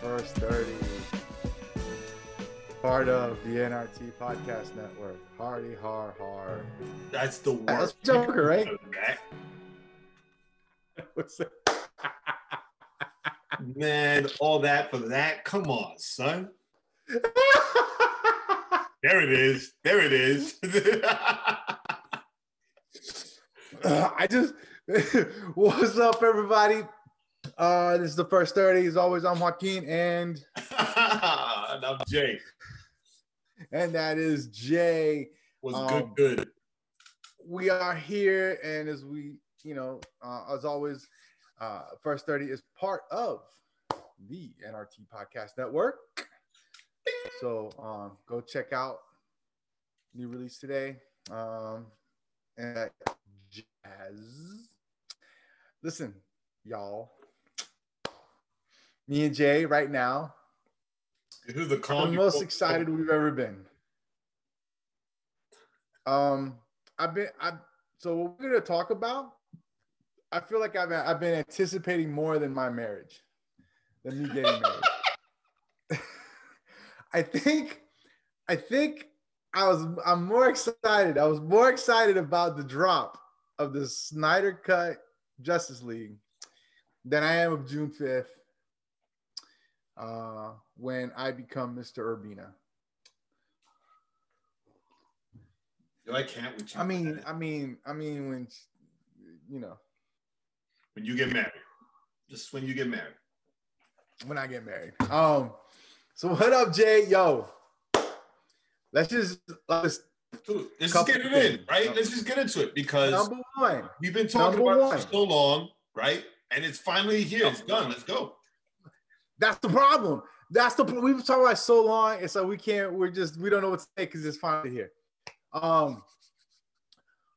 First 30. Part of the NRT Podcast Network. Hardy har har. That's the That's worst. Joker, right? That- What's that? Man, all that for that. Come on, son. There it is. There it is. Uh, I just what's up, everybody? Uh, this is the first 30. As always, I'm Joaquin, and and I'm Jay. and that is Jay. Was Um, good, good. We are here, and as we, you know, uh, as always, uh, first 30 is part of the NRT Podcast Network. So um, go check out new release today. Um, and jazz. Listen, y'all. Me and Jay right now This is the calm. the most excited we've ever been. Um, I've been I so what we're gonna talk about. I feel like I've I've been anticipating more than my marriage, than me getting married. I think, I think I was I'm more excited. I was more excited about the drop of the Snyder Cut Justice League than I am of June fifth uh, when I become Mr. Urbina. Yo, I can't with you. I mean, I mean, I mean, when you know, when you get married, just when you get married. when I get married. Um, so what up, Jay? Yo, let's just let's Dude, let's just get it in, right? Let's just get into it because number one. we've been talking number about one. it for so long, right? And it's finally here. It's done. Let's go. That's the problem. That's the we've been talking about it so long. It's like we can't. We're just we don't know what to say because it's finally here. Um.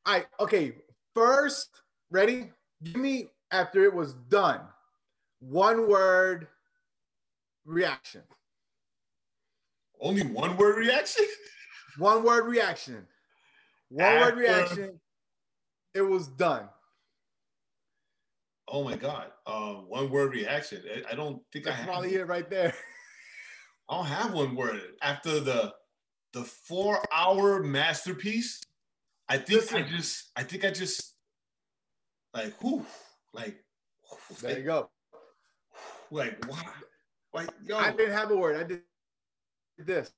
All right. Okay. First, ready? Give me after it was done. One word reaction. Only one word reaction. One word reaction. One word reaction. It was done. Oh my god. Um, one word reaction. I- I don't think I That's have. probably it right there. I don't have one word after the the four hour masterpiece. I think I just I think I just like whew, like There you like, go. like wow like yo I didn't have a word. I did this.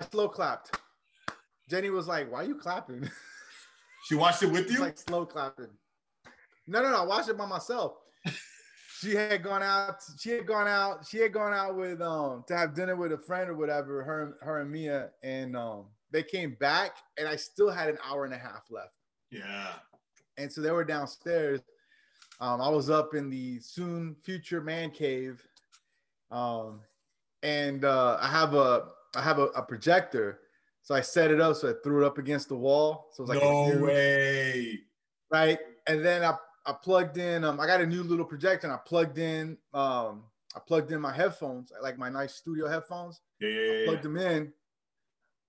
I slow clapped. Jenny was like, "Why are you clapping?" she watched it with It's you. like slow clapping. No, no, no. I watched it by myself. She had gone out. She had gone out. She had gone out with um to have dinner with a friend or whatever. Her, her and Mia, and um they came back, and I still had an hour and a half left. yeah. and so they were downstairs. Um, I was up in the soon future man cave, um, and uh, I have a I have a, a projector, so I set it up. So I threw it up against the wall. So it was like no way. right? And then I I plugged in. Um, I got a new little projector. And I plugged in. Um, I plugged in my headphones, like my nice studio headphones. Yeah, yeah, yeah, yeah. Plugged them in.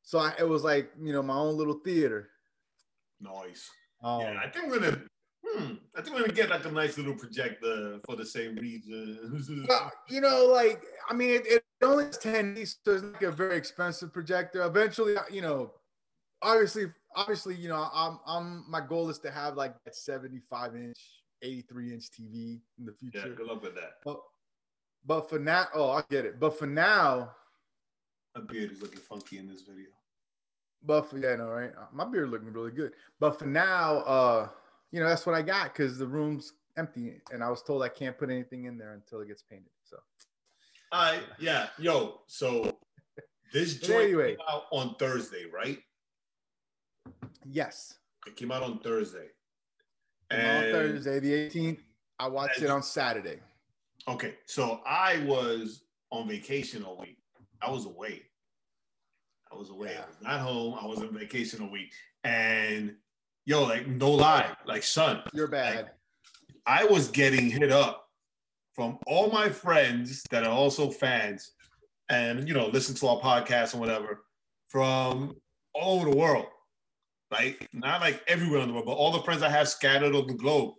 So I, it was like you know my own little theater. Nice. Um, yeah, I think we're gonna. Hmm, I think we're gonna get like a nice little projector for the same reason. Well, you know, like I mean, it, it only has ten so it's like a very expensive projector. Eventually, you know, obviously, obviously, you know, I'm, I'm my goal is to have like that seventy-five inch, eighty-three inch TV in the future. yeah, good luck with that. But, but for now, oh, I get it. But for now, My beard is looking funky in this video. but for yeah, no, right? Uh, My beard looking really good. But for now, uh, you know, that's what I got because the room's empty, and I was told I can't put anything in there until it gets painted. So I yeah, yo. So this joint anyway. came out on Thursday, right? Yes. It came out on Thursday. on Thursday, the 18th. I watched it on Saturday. okay, so I was on vacation all week. I was away. I was away. I was not home. I was on vacation a week. And yo, like no lie, like son, You're bad. I was getting hit up from all my friends that are also fans and you know listen to our podcast and whatever from all over the world. Like not like everywhere in the world, but all the friends I have scattered on the globe.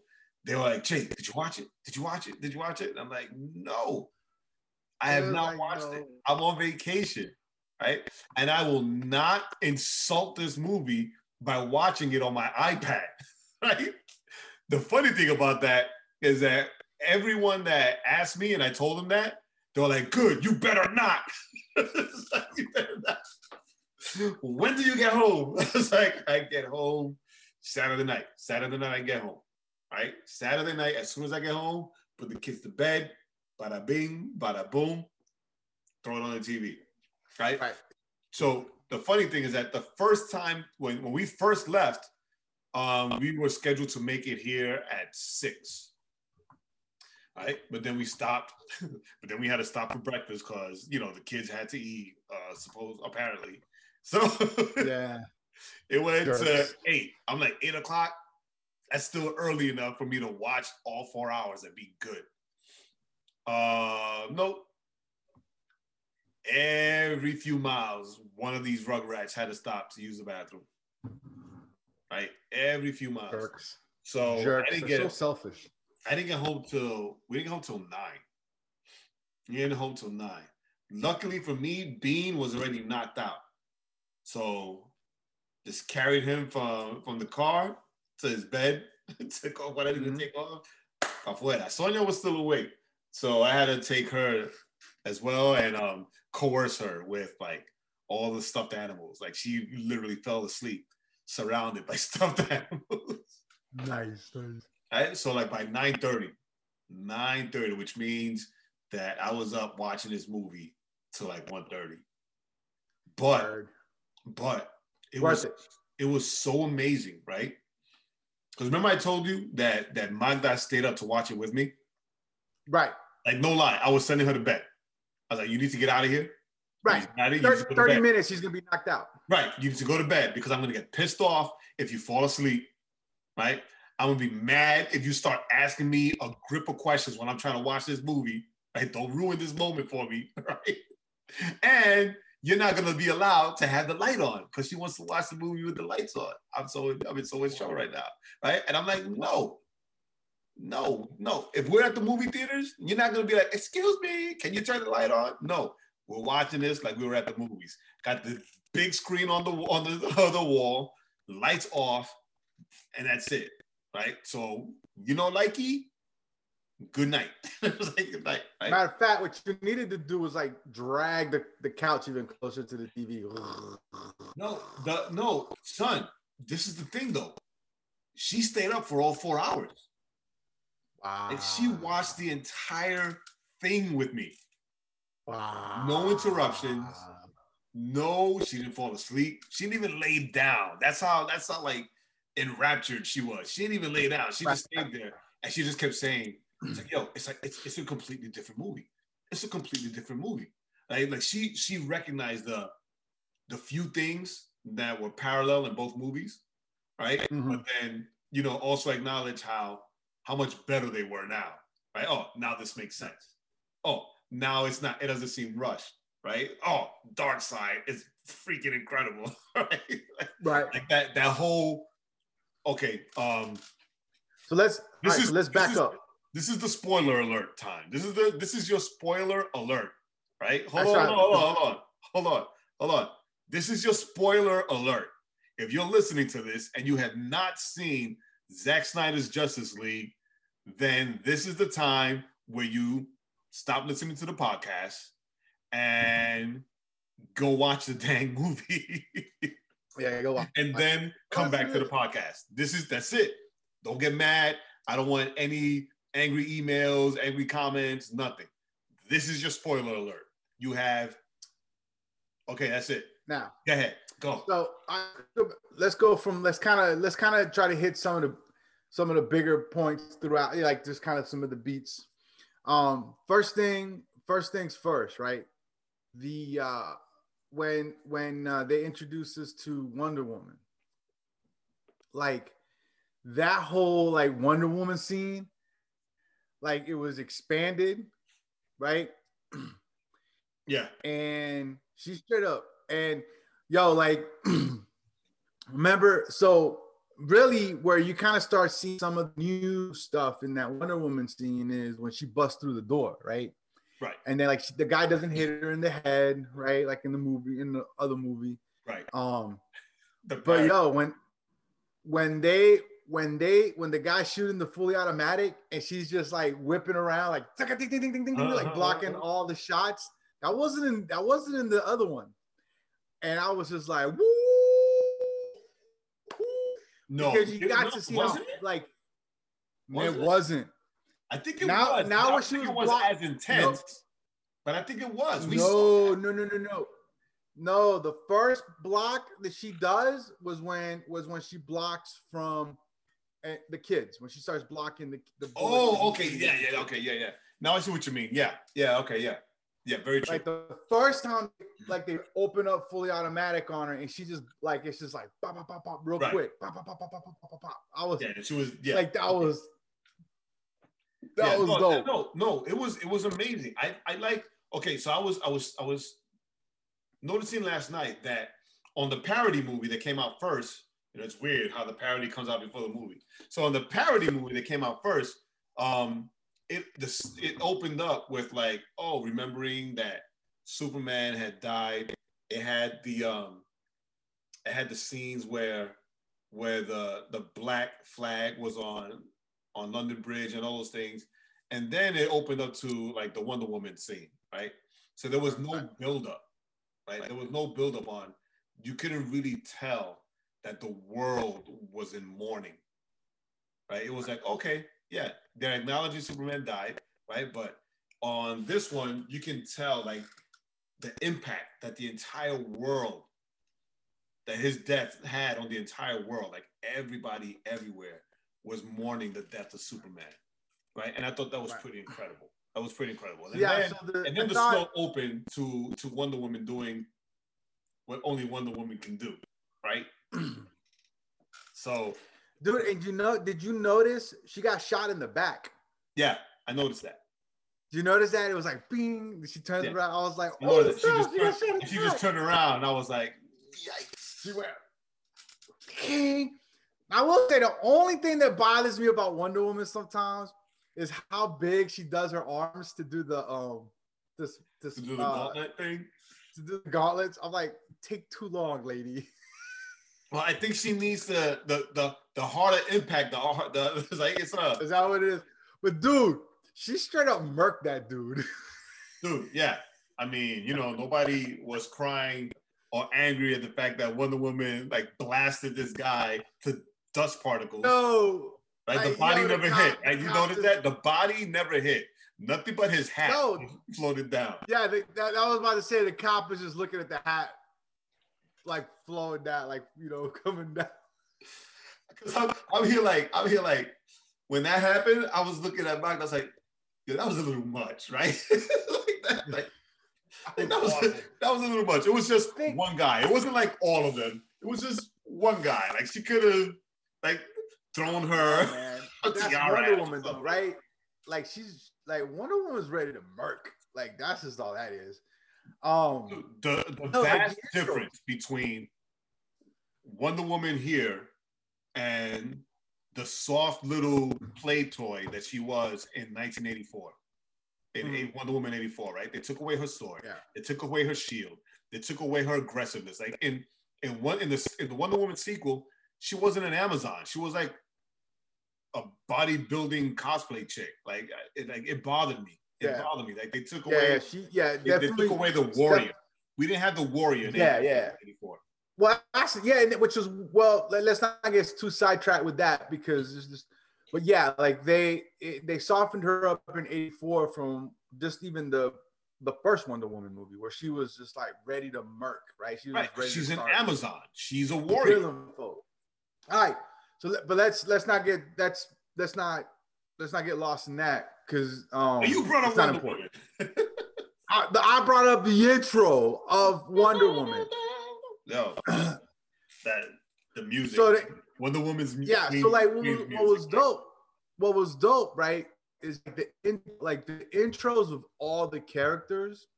They were like, Jay, did you watch it? Did you watch it? Did you watch it? And I'm like, no. I have not watched it. I'm on vacation, right? And I will not insult this movie by watching it on my iPad, right? The funny thing about that is that everyone that asked me and I told them that, they're like, good, you better not. "You better not." When do you get home? I was like, I get home Saturday night. Saturday night, I get home. Right? Saturday night, as soon as I get home, put the kids to bed, bada bing, bada boom, throw it on the TV. Right? Right. So the funny thing is that the first time when, when we first left, um, we were scheduled to make it here at six. Right, but then we stopped. but then we had to stop for breakfast because you know the kids had to eat. Uh, suppose apparently, so Yeah. it went to eight. I'm like eight o'clock. That's still early enough for me to watch all four hours and be good. Uh, nope. Every few miles, one of these rugrats had to stop to use the bathroom. Right, every few miles. Jerks. So I Jerks. didn't They're get so selfish. I didn't get home till we didn't get home till nine. We didn't get home till nine. Luckily for me, Bean was already knocked out. So just carried him from from the car to his bed, took off what I needed to take off. Afuera. Sonia was still awake. So I had to take her as well and um coerce her with like all the stuffed animals. Like she literally fell asleep surrounded by stuffed animals. Nice. nice. Right? So like by 9:30, 9:30, which means that I was up watching this movie till like 1:30. But. But it was it. it was so amazing, right? Because remember I told you that that Magda stayed up to watch it with me. Right. Like no lie, I was sending her to bed. I was like, "You need to get out of here." Right. You need to 30, to 30 minutes, he's gonna be knocked out. Right. You need to go to bed because I'm gonna get pissed off if you fall asleep. Right. I'm gonna be mad if you start asking me a grip of questions when I'm trying to watch this movie. Right. Don't ruin this moment for me. Right. And you're not gonna be allowed to have the light on because she wants to watch the movie with the lights on. I'm so I'm in so much trouble right now. Right. And I'm like, no. No, no. If we're at the movie theaters, you're not gonna be like, excuse me, can you turn the light on? No, we're watching this like we were at the movies. Got the big screen on the on the, on the wall, lights off, and that's it. Right. So you know, likey, good night. it was like good night. Right? Matter of fact, what you needed to do was like drag the, the couch even closer to the TV. No, the no, son. This is the thing though. She stayed up for all four hours. Wow. And she watched the entire thing with me. Wow. no interruptions. No, she didn't fall asleep. She didn't even lay down. That's how that's how like enraptured she was. She didn't even lay down. She just stayed there and she just kept saying, it's like, yo, it's like it's, it's a completely different movie. It's a completely different movie. Like, like she she recognized the the few things that were parallel in both movies, right? Mhm. But then, you know, also acknowledge how how much better they were now. Right? Oh, now this makes sense. Oh, now it's not, it doesn't seem rushed, right? Oh, Darkseid is freaking incredible. Right? Right. like that that whole okay um So let's This right, is- so let's back is- up. This is the spoiler alert time this is the this is your spoiler alert right hold on, hold on hold on hold on hold on this is your spoiler alert if you're listening to this and you have not seen Zack Snyder's Justice League then this is the time where you stop listening to the podcast and go watch the dang movie Yeah, go on. and then come back to the podcast. This is that's it. Don't get mad. I don't want any angry emails, angry comments, nothing. This is your spoiler alert. You have okay, that's it. Now, Go ahead. Go. so I, let's go from let's kind of let's kind of try to hit some of the some of the bigger points throughout, like just kind of some of the beats. Um, first thing, first things first, right? The uh, when when uh, they introduced us to Wonder Woman, like that whole like Wonder Woman scene, like it was expanded, right? Yeah. and she straight up and yo like remember so really where you kind of start seeing some of the new stuff in that wonder woman scene is when she busts through the door right Right. And then like she- the guy doesn't hit her in the head, right? Like in the movie, in the other movie. Right. Um, The but yo, when when they when they when the guy's shooting the fully automatic and she's just like whipping around like ding ding ding ding ding ding, like Uh-huh, blocking uh-huh. all the shots. That wasn't in that wasn't in the other one. And I was just like, woo, no, because you got no, to see how it? like Was it it? wasn't. I think it now- was. now don't she was it was block- as intense, but I think it was. We No, no, no, no, no. No, the first block that she does was when was when she blocks from uh, the kids when she starts blocking the the Oh, okay, yeah, yeah, okay, yeah, yeah. Now I see what you mean. Yeah, yeah, okay, yeah, yeah. Very true. Like the first time, like they open up fully automatic on her, and she just like it's just like pop, pop, pop, pop, real Right. quick, pop, pop, pop, pop, pop, pop, pop, pop. I was yeah, she was. Yeah, like, that was that yeah, was no, dope. No, no, it was it was amazing. I I like. Okay, so I was I was I was noticing last night that on the parody movie that came out first. You know, it's weird how the parody comes out before the movie. So on the parody movie that came out first, um, it this it opened up with like, oh, remembering that Superman had died. It had the um, it had the scenes where where the the black flag was on on London Bridge and all those things, and then it opened up to like the Wonder Woman scene, right? So there was no buildup, right? There was no buildup on. You couldn't really tell that the world was in mourning, right? It was like, okay, yeah, they're acknowledging Superman died, right? But on this one, you can tell like the impact that the entire world, that his death had on the entire world. Like everybody everywhere was mourning the death of Superman, right? And I thought that was Right. pretty incredible. That was pretty incredible. And yeah, then, so the, and then I the thought- slow open to to Wonder Woman doing what only Wonder Woman can do, right? so dude, and you know, did you notice she got shot in the back? yeah, I noticed that. Did you notice that it was like bing? She turns Yeah. around. I was like, oh, she just she turned, she just turned around, and I was like, yikes. She went, King. I will say the only thing that bothers me about Wonder Woman sometimes is how big she does her arms to do the um this this To do the uh, gauntlet thing. to do the gauntlets. I'm like, take too long, lady. Well, I think she needs the the the the harder impact. The, hard- the it's like it's a Is that what it is? But dude, she straight up murked that dude. dude. Yeah, I mean, you know, nobody was crying or angry at the fact that Wonder Woman like blasted this guy to dust particles. no, Like the body the never cop- hit. the Like you noticed that the body never hit. Nothing but his hat No. floated down. yeah, the, that, I was about to say the cop is just looking at the hat, like flowing down, like you know, coming down. Cause I'm, I'm here like I'm here like when that happened, I was looking at Mike. I was like, yeah, that was a little much, right? like that, like, like, that was that was a little much. It was just Think- one guy. It wasn't like all of them. It was just one guy. Like she could have like thrown her. Oh, man. a That's Wonder Woman, though, right? Like she's like Wonder Woman's ready to murk. Like that's just all that is. Um, The, the No, vast difference between Wonder Woman here and the soft little play toy that she was in 1984. In Mhm. Wonder Woman 84, right? They took away her sword. Yeah. They took away her shield. They took away her aggressiveness. Like in in one in the in the Wonder Woman sequel, she wasn't an Amazon. She was like a bodybuilding cosplay chick. Like it like it bothered me. It Yeah. bothered me. Like they took away yeah, she, yeah, they, they took away the warrior. We didn't have the warrior. in Yeah, yeah. 84. Well, actually, yeah, which is well. Let, us not get too sidetracked with that because it's just. But yeah, like they it, they softened her up in '84 from just even the the first Wonder Woman movie where she was just like ready to murk, right? She was Right. ready She's an Amazon. She's a warrior. All right, so but let's let's not get that's let's not let's not get lost in that because um you brought up it's not Wonder important. Woman. I, the- I brought up the intro of Wonder Woman. No, that the music. So they- Wonder Woman's yeah so like what, was- what was dope what was dope right is the in, like the intros of all the characters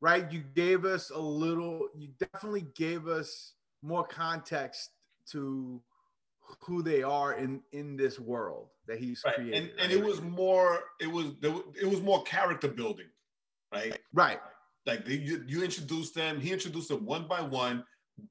right you gave us a little you definitely gave us more context to who they are in in this world that he's Right. created And, and right? it was more. It was it was more character building. right? Right. Like they, you, you introduced them, he introduced them one by one,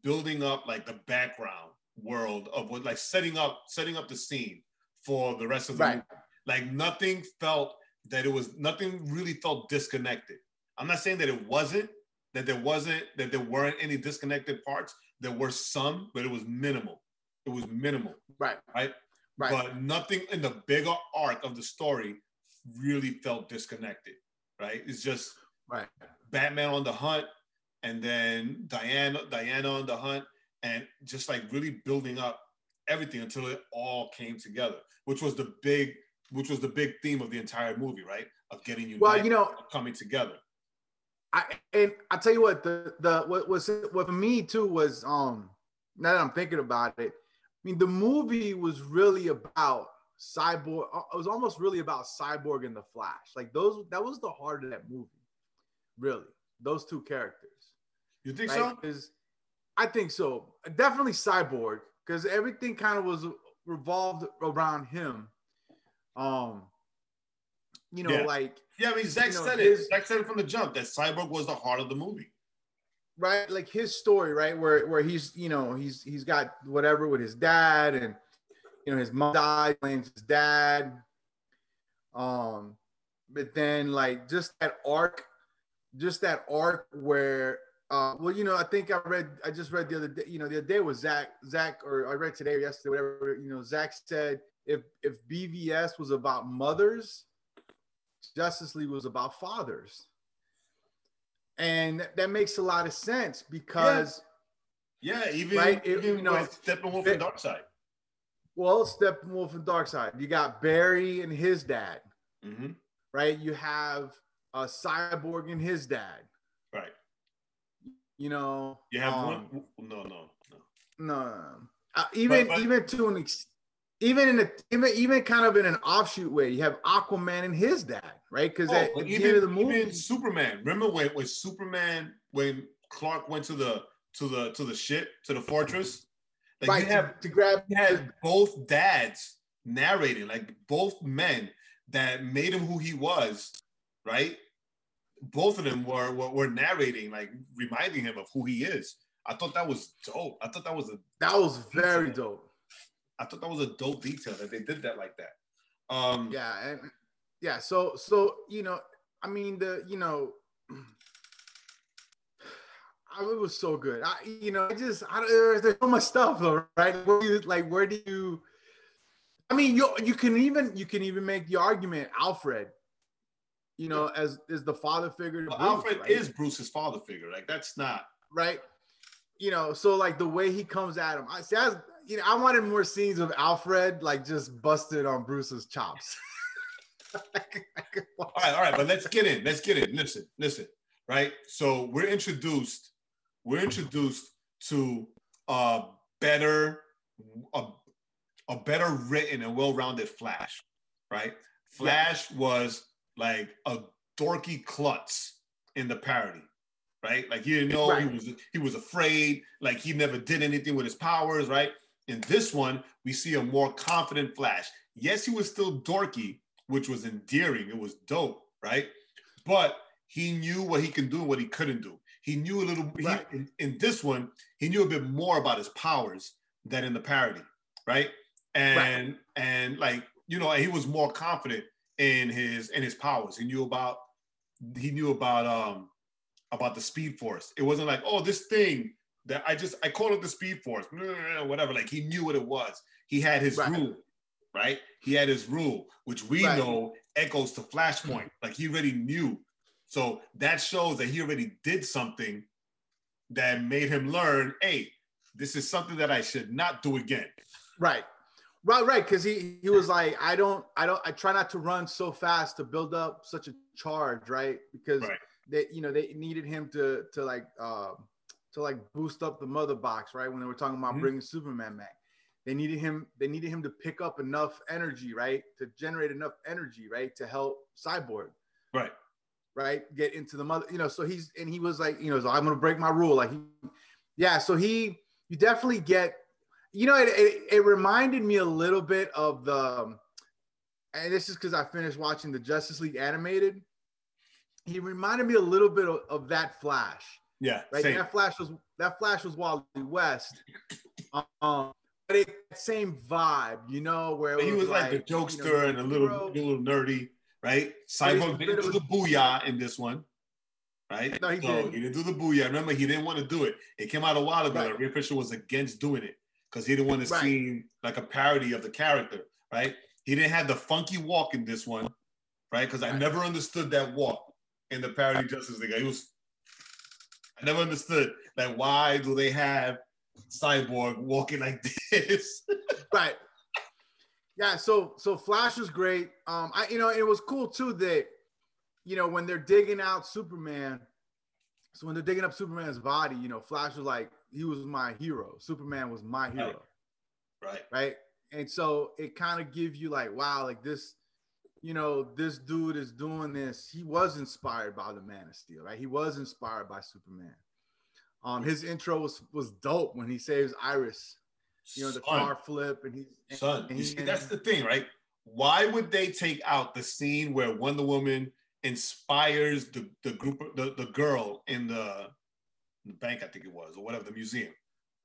building up like the background world of what, like setting up, setting up the scene for the rest of the Right. movie. Like nothing felt that it was nothing really felt disconnected. I'm not saying that it wasn't, that there wasn't, that there weren't any disconnected parts. There were some, but it was minimal. It was minimal, Right. right? Right. But nothing in the bigger arc of the story really felt disconnected, right? It's just right. Batman on the hunt, and then Diana, Diana on the hunt, and just like really building up everything until it all came together, which was the big, which was the big theme of the entire movie, right? Of getting you Well, you know, coming together. I and I tell you what, the the what was what for me too was um now that I'm thinking about it, mean the movie was really about cyborg. uh, It was almost really about cyborg and the Flash. Like those, that was the heart of that movie. Really, those two characters. You think right? so? 'Cause I think so. Definitely cyborg because everything kind of was revolved around him. Um, you know, Yeah. like Yeah, I mean, Zack you know, said his- it. Zack said it from the jump that Cyborg was the heart of the movie. Right? Like his story right? Where where he's you know he's he's got whatever with his dad and you know his mom died blames his dad. Um but then like just that arc just that arc where uh well you know i think i read i just read the other day you know the other day was zack zack or i read today or yesterday whatever you know zack said if if bvs was about mothers justice league was about fathers and that makes a lot of sense because Yeah, even, Right, it- even you know, Steppenwolf it- and Darkseid. well steppenwolf and darkseid you got barry and his dad hmm right you have a cyborg and his dad Right. you know You have um, one. No, no, no. no, no, no. Uh, even but- even to an ex- even in a even even kind of in an offshoot way you have aquaman and his dad right because Oh, at, but at the even, the movie even Superman. Remember when, when Superman, when Clark went to the to the to the ship to the fortress, like right you to- have to, grab you had both dads narrating, like both men that made him who he was, right? Both of them were, were were narrating, like reminding him of who he is. I thought that was dope. I thought that was a that was very dope I thought that was a dope detail that they did that like that. Um, yeah and yeah so so you know i mean the you know I, it was so good i you know i just i don't there's, so much stuff though, right where do you like where do you i mean you you can even you can even make the argument alfred you know as is the father figure Bruce, Alfred right? is Bruce's father figure. Like that's not. right? You know, so like the way he comes at him, I see. Was- you know, I wanted more scenes of Alfred like just busted on Bruce's chops. I could- I could watch- All right, all right, but let's get in. Let's get in. Listen, listen. Right. So we're introduced. We're introduced to a better, a, a better written and well-rounded Flash. Right. Flash was like a dorky klutz in the parody. Right. Like you didn't know he was he was afraid. Like he never did anything with his powers. Right. In this one, we see a more confident Flash. Yes, he was still dorky, which was endearing. It was dope, right? But he knew what he can do and what he couldn't do. He knew a little. he- in, in this one, he knew a bit more about his powers than in the parody, right? And and like you know, he was more confident in his in his powers. He knew about he knew about um about the Speed Force. It wasn't like oh this thing that I just I call it the Speed Force, whatever. Like he knew what it was. He had his Right. rule, right? He had his rule, which we Right. know echoes to Flashpoint. Like he already knew. So that shows that he already did something that made him learn, hey, this is something that I should not do again. right, right, right. Because he he was like, I don't, I don't, I try not to run so fast to build up such a charge, right? Because Right. they, you know, they needed him to to like uh, to like boost up the mother box, right? When they were talking about Mhm. bringing Superman back. They needed him. They needed him to pick up enough energy, right, to generate enough energy, right, to help Cyborg. Right. right? Get into the mother, you know. So he's and he was like, you know, so I'm gonna break my rule. Like he, yeah. So he, you definitely get, you know, it it, it reminded me a little bit of the, and this is because I finished watching the Justice League animated. he reminded me a little bit of, of that Flash. Yeah, right. same. That Flash was that Flash was Wally West. Um, but it same vibe, you know, where he was like, like the jokester you know, and a little hero. little nerdy, right? Cyborg didn't do the booyah in this one, right? No, he so didn't. He didn't do the booyah. Remember, he didn't want to do it. It came out a while ago. Right. Ray Fisher was against doing it because he didn't want to right. seem like a parody of the character, right? He didn't have the funky walk in this one, right? Because I never understood that walk in the parody Justice League. He was, I never understood like why do they have Cyborg walking like this? right. Yeah. So so Flash was great. Um, I you know it was cool too that you know when they're digging out Superman. So when they're digging up Superman's body, you know, Flash was like, he was my hero. Superman was my hero. Right. Right. And so it kind of gives you like, wow, like this, you know, this dude is doing this. He was inspired by the Man of Steel, right? He was inspired by Superman. Um, his intro was was dope when he saves Iris. You know, the Son. car flip and he's Son. And he, see, that's the thing, right? Why would they take out the scene where Wonder Woman inspires the, the group the, the girl in the, the bank, I think it was, or whatever, the museum.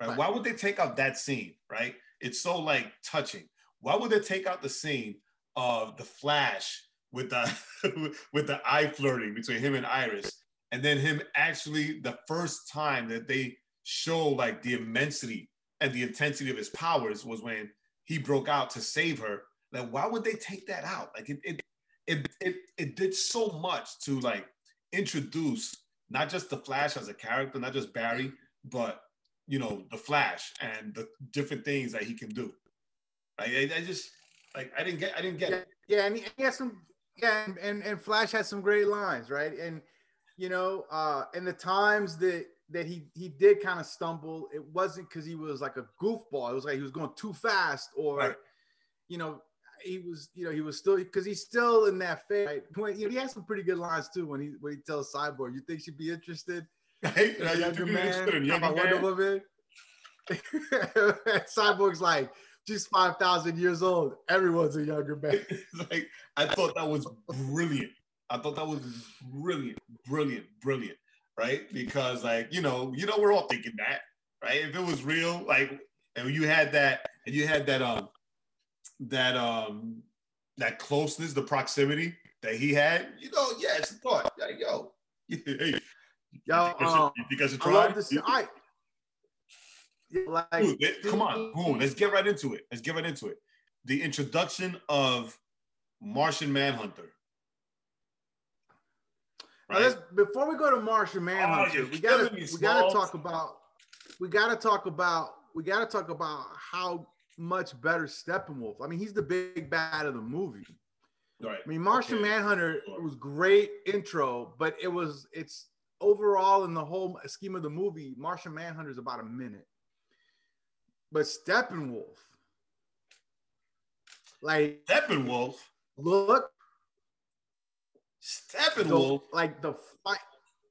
Right? right? Why would they take out that scene? Right? It's so like touching. Why would they take out the scene of the flash with the with the eye flirting between him and Iris? and then him actually the first time that they show like the immensity and the intensity of his powers was when he broke out to save her. Like why would they take that out? Like it it it it, it did so much to like introduce not just the flash as a character not just barry but you know the flash and the different things that he can do. I, I just like i didn't get i didn't get yeah, it yeah and he has some yeah and, and and flash has some great lines right and you know, uh, and the times that that he he did kind of stumble, it wasn't because he was like a goofball. It was like he was going too fast, or right. you know, he was you know he was still because he's still in that phase. Right? When, you know, he has some pretty good lines too when he when he tells Cyborg, "You think she'd be interested?" Right? Younger man, younger Wonder Woman. Cyborg's like, she's five thousand years old. Everyone's a younger man. like I thought that was brilliant. I thought that was brilliant, brilliant, brilliant, right? Because like you know, you know, we're all thinking that, right? If it was real, like, and you had that, and you had that, um, that, um, that closeness, the proximity that he had, you know, yeah, it's a thought. Like, yo, hey, yo, you um, you guys should. I love this. I, like, Dude, come on, boom, let's get right into it. Let's get right into it. The introduction of Martian Manhunter Right? before we go to Martian oh, Manhunter, oh, we gotta we gotta talk about we gotta talk about we gotta talk about how much better Steppenwolf. I mean, he's the big bad of the movie. Right. I mean, Martian okay. Manhunter sure. was great intro, but it was it's overall in the whole scheme of the movie, Martian Manhunter is about a minute. But Steppenwolf, like Steppenwolf, look Steppenwolf. The, like the fight,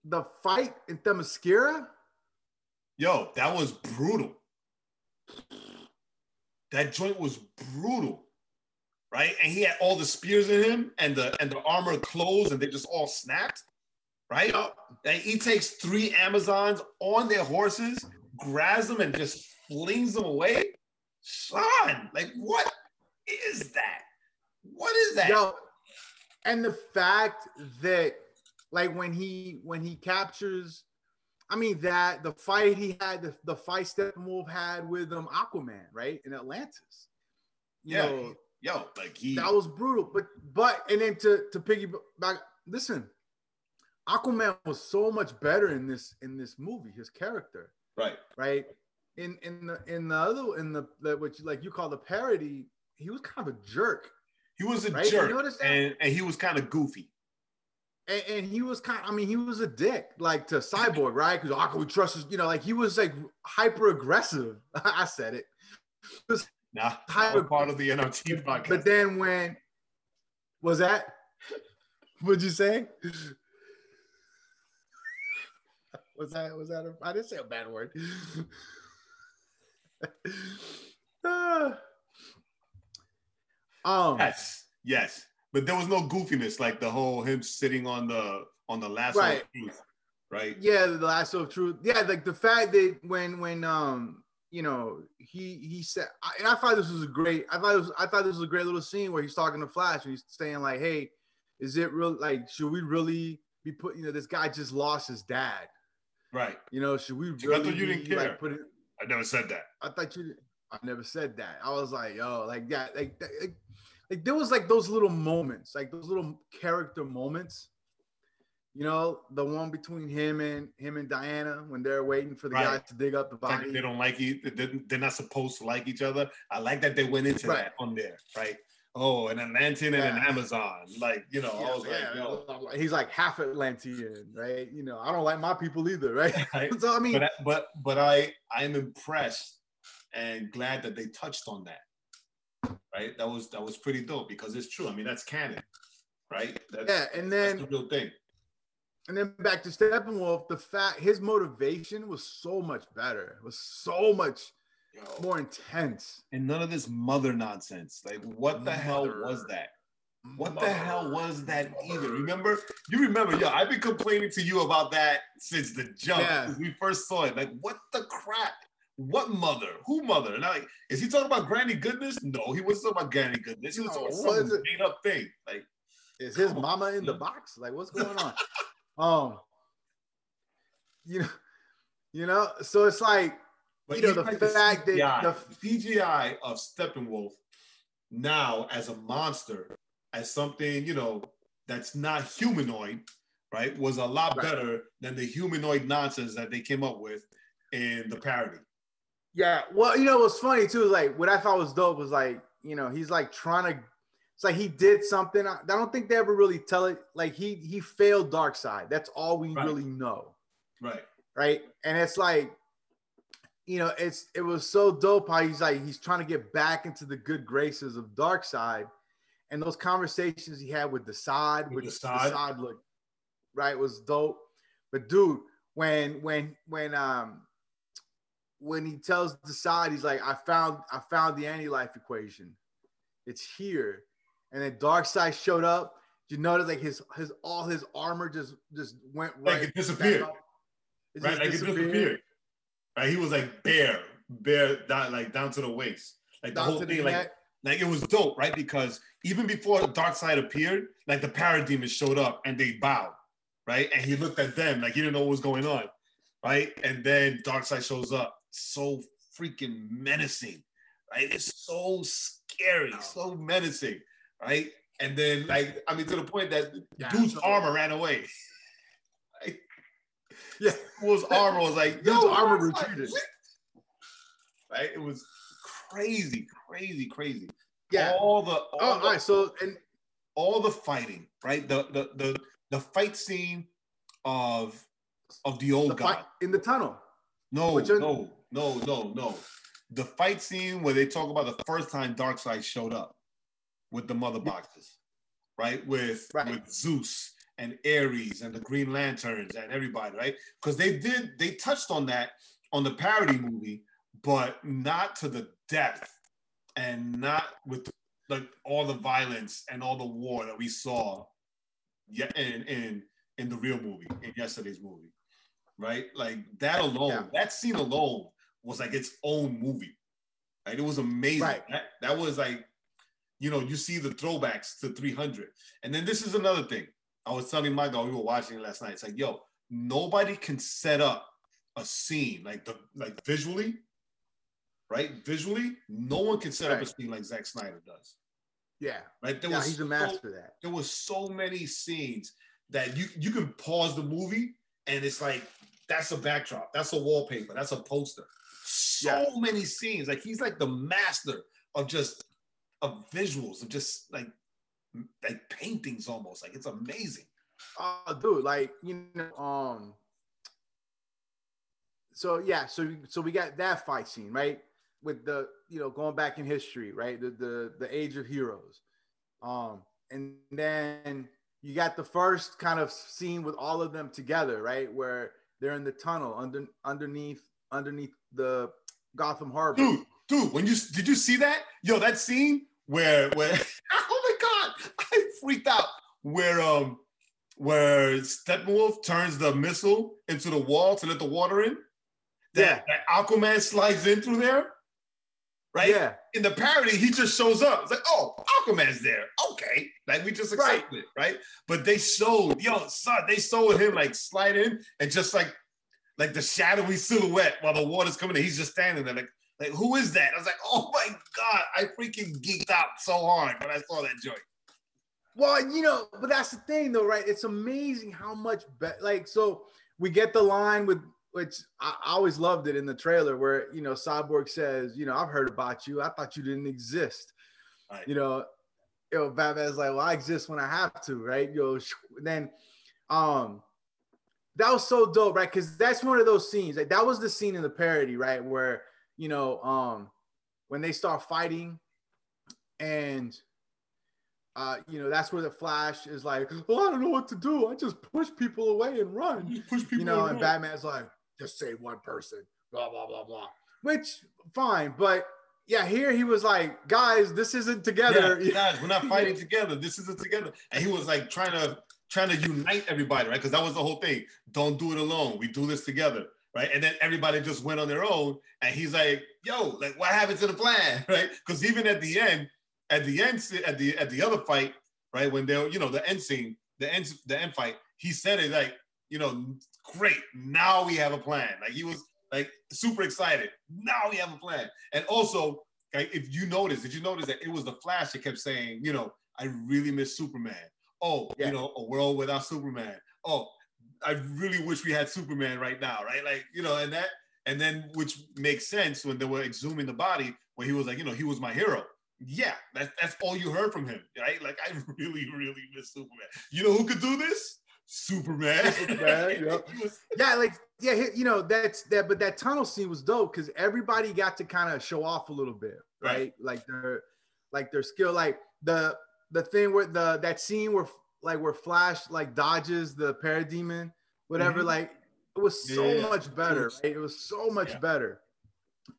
the fight in Themyscira. Yo, that was brutal. That joint was brutal, right? And he had all the spears in him, and the and the armor closed, and they just all snapped, right? And he takes three Amazons on their horses, grabs them, and just flings them away. Son, like what is that? What is that? Yo, and the fact that like when he when he captures I mean that the fight he had the, the fight Steppenwolf had with um Aquaman, right? In Atlantis. You yeah, know, yo, like he that was brutal. But but and then to to piggyback, listen, Aquaman was so much better in this in this movie, his character. Right. Right. In in the in the other in the, the which like you call the parody, he was kind of a jerk. He was a right? jerk, and, and he was kind of goofy. And, and, he was kind. I mean, he was a dick, like to Cyborg, right? Because oh, can we trust his? You know, like he was like hyper aggressive. I said it. it nah, hyper part of the NRT podcast. But then when was that? What'd you say? was that? Was that? A, I didn't say a bad word. Um, yes, yes, but there was no goofiness like the whole him sitting on the on the lasso Right. of truth, right? Yeah, the lasso of truth. Yeah, like the fact that when when um you know he he said, I- and I thought this was a great. I thought it was I thought this was a great little scene where he's talking to Flash and he's saying like, "Hey, is it real? Like, should we really be put? You know, this guy just lost his dad. Right. You know, should we I really thought you didn't care. like put it? I never said that. I thought you. I never said that. I was like, yo, like that, like, that- like, like there was like those little moments, like those little character moments. You know, the one between him and him and Diana when they're waiting for the Right. guys to dig up the like body. they don't like each. They're not supposed to like each other. I like that they went into Right. that on there, right? Oh, an Atlantean and an Amazon, like you know. I was Yeah, like, yo, he's like half Atlantean, right? You know, I don't like my people either, right? so I mean, but but but I I am impressed and glad that they touched on that. Right, that was that was pretty dope because it's true. I mean, that's canon, right? That's, yeah, and that's then the real thing. and then back to Steppenwolf, the fact his motivation was so much better, it was so much Yo. more intense. And none of this mother nonsense. Like, what the hell was that? What the hell was that even? Remember? You remember? Yo, I've been complaining to you about that since the jump. Yeah. Since we first saw it. Like, what the crap? What mother? Who mother? And I'm like, is he talking about Granny Goodness? No, he wasn't talking about Granny Goodness. He was No, talking about some made up thing. Like, Is his Come on. mama in the box? Like, what's going on? um, you know, you know, so it's like, but You know, the fact that the- the CGI of Steppenwolf now as a monster, as something you know that's not humanoid, right, was a lot Right. better than the humanoid nonsense that they came up with in the parody. yeah. Well, you know, what's funny too is like what I thought was dope was like, you know, he's like trying to. It's like he did something. I, I don't think they ever really tell it. Like he he failed Darkseid. That's all we Right. really know. Right. right? And it's like, you know, it's it was so dope how he's like he's trying to get back into the good graces of Darkseid, and those conversations he had with Desaad, With which Desaad. Desaad looked right was dope. But dude, when when when um when he tells Desaad, he's like, I found I found the anti-life equation. It's here. And then Darkseid showed up. You notice like his his all his armor just just went Like right it disappeared. It right. just Like it disappeared. Right. He was like bare, bare down, like down to the waist. Like the whole thing, like neck. like it was dope, right? Because even before Darkseid appeared, like the Parademons showed up and they bowed, right? And he looked at them like he didn't know what was going on, right? And then Darkseid shows up, so freaking menacing, right? It's so scary, so menacing, right? And then like I mean to the point that Yeah, dude's armor ran away. Yeah. Who's armor was like, yo, armor retreated. Right? It was crazy, crazy, crazy. Yeah. All the oh, all, Oh, the, all right. So and all the fighting, right? The the the the fight scene of of the old the guy. fight in the tunnel. No, Which no, no, no, no. The fight scene where they talk about the first time Darkseid showed up with the mother boxes, right? With Right. with Zeus and Ares and the Green Lanterns and everybody, right? Because they did they touched on that on the parody movie, but not to the depth and not with like all the violence and all the war that we saw yeah in in in the real movie in yesterday's movie right like that alone Yeah. that scene alone was like its own movie right it was amazing Right. that, that was like you know you see the throwbacks to 300 and then this is another thing i was telling my dog we were watching it last night it's like yo nobody can set up a scene like the like visually right visually no one can set up a scene like Zack Snyder does Yeah. right there yeah, was he's a so- master of that. there was so many scenes that you you can pause the movie and it's like that's a backdrop, that's a wallpaper, that's a poster. So Yeah. many scenes. Like he's like the master of just of visuals, of just like like paintings almost. Like it's amazing. Oh, dude, like you know, um. So yeah, so so we got that fight scene, right? With the you know going back in history, right? The the the age of heroes, um, and then you got the first kind of scene with all of them together, right? Where they're in the tunnel under underneath underneath the Gotham Harbor. Dude, dude, when you did you see that? Yo, that scene where where my god, I freaked out. Where um where Steppenwolf turns the missile into the wall to let the water in. That, yeah. that Aquaman slides in through there. Right? Yeah. In the parody, he just shows up. It's like, oh, Aquaman's there. Okay. Like we just accept right. it, right? But they showed, yo, son, they showed him like slide in and just like like the shadowy silhouette while the water's coming in. He's just standing there, like, like who is that? I was like, oh my god, I freaking geeked out so hard when I saw that joint. Well, you know, but that's the thing though, right? It's amazing how much better. Like, so we get the line with which I, I always loved it in the trailer where you know Cyborg says, you know, I've heard about you. I thought you didn't exist. Right. You know, you know, Batman's like, well, I exist when I have to, right? You know, then um that was so dope, right? Because that's one of those scenes. Like that was the scene in the parody, right? Where you know, um, when they start fighting, and uh, you know, that's where the Flash is like, "Well, I don't know what to do. I just push people away and run." push people, you know, and Batman's like, "Just save one person." Blah blah blah blah. Which fine, but yeah, here he was like, "Guys, this isn't together." Yeah, guys, we're not fighting together. This isn't together. And he was like trying to trying to unite everybody, right? Because that was the whole thing. Don't do it alone. We do this together, right? And then everybody just went on their own. And he's like, "Yo, like, what happened to the plan, right?" Because even at the end, at the end, at the at the other fight, right? When they're, you know, the end scene, the end, the end fight, he said it like, you know, great. Now we have a plan. Like he was like super excited. Now we have a plan. And also, like, if you notice, did you notice that it was the Flash that kept saying, you know, I really miss Superman. Oh, yeah. you know, a world without Superman. Oh, I really wish we had Superman right now, right? Like, you know, and that, and then which makes sense when they were exhuming the body, where he was like, you know, he was my hero. Yeah, that's that's all you heard from him, right? Like, I really, really miss Superman. You know who could do this? Superman. Superman yep. yeah, like yeah, you know that's that. But that tunnel scene was dope because everybody got to kind of show off a little bit, right? right? Like their like their skill, like the the thing where the that scene where like where Flash like dodges the parademon, whatever. Mm-hmm. Like it was so yeah, much better. It was, right? it was so much yeah. better.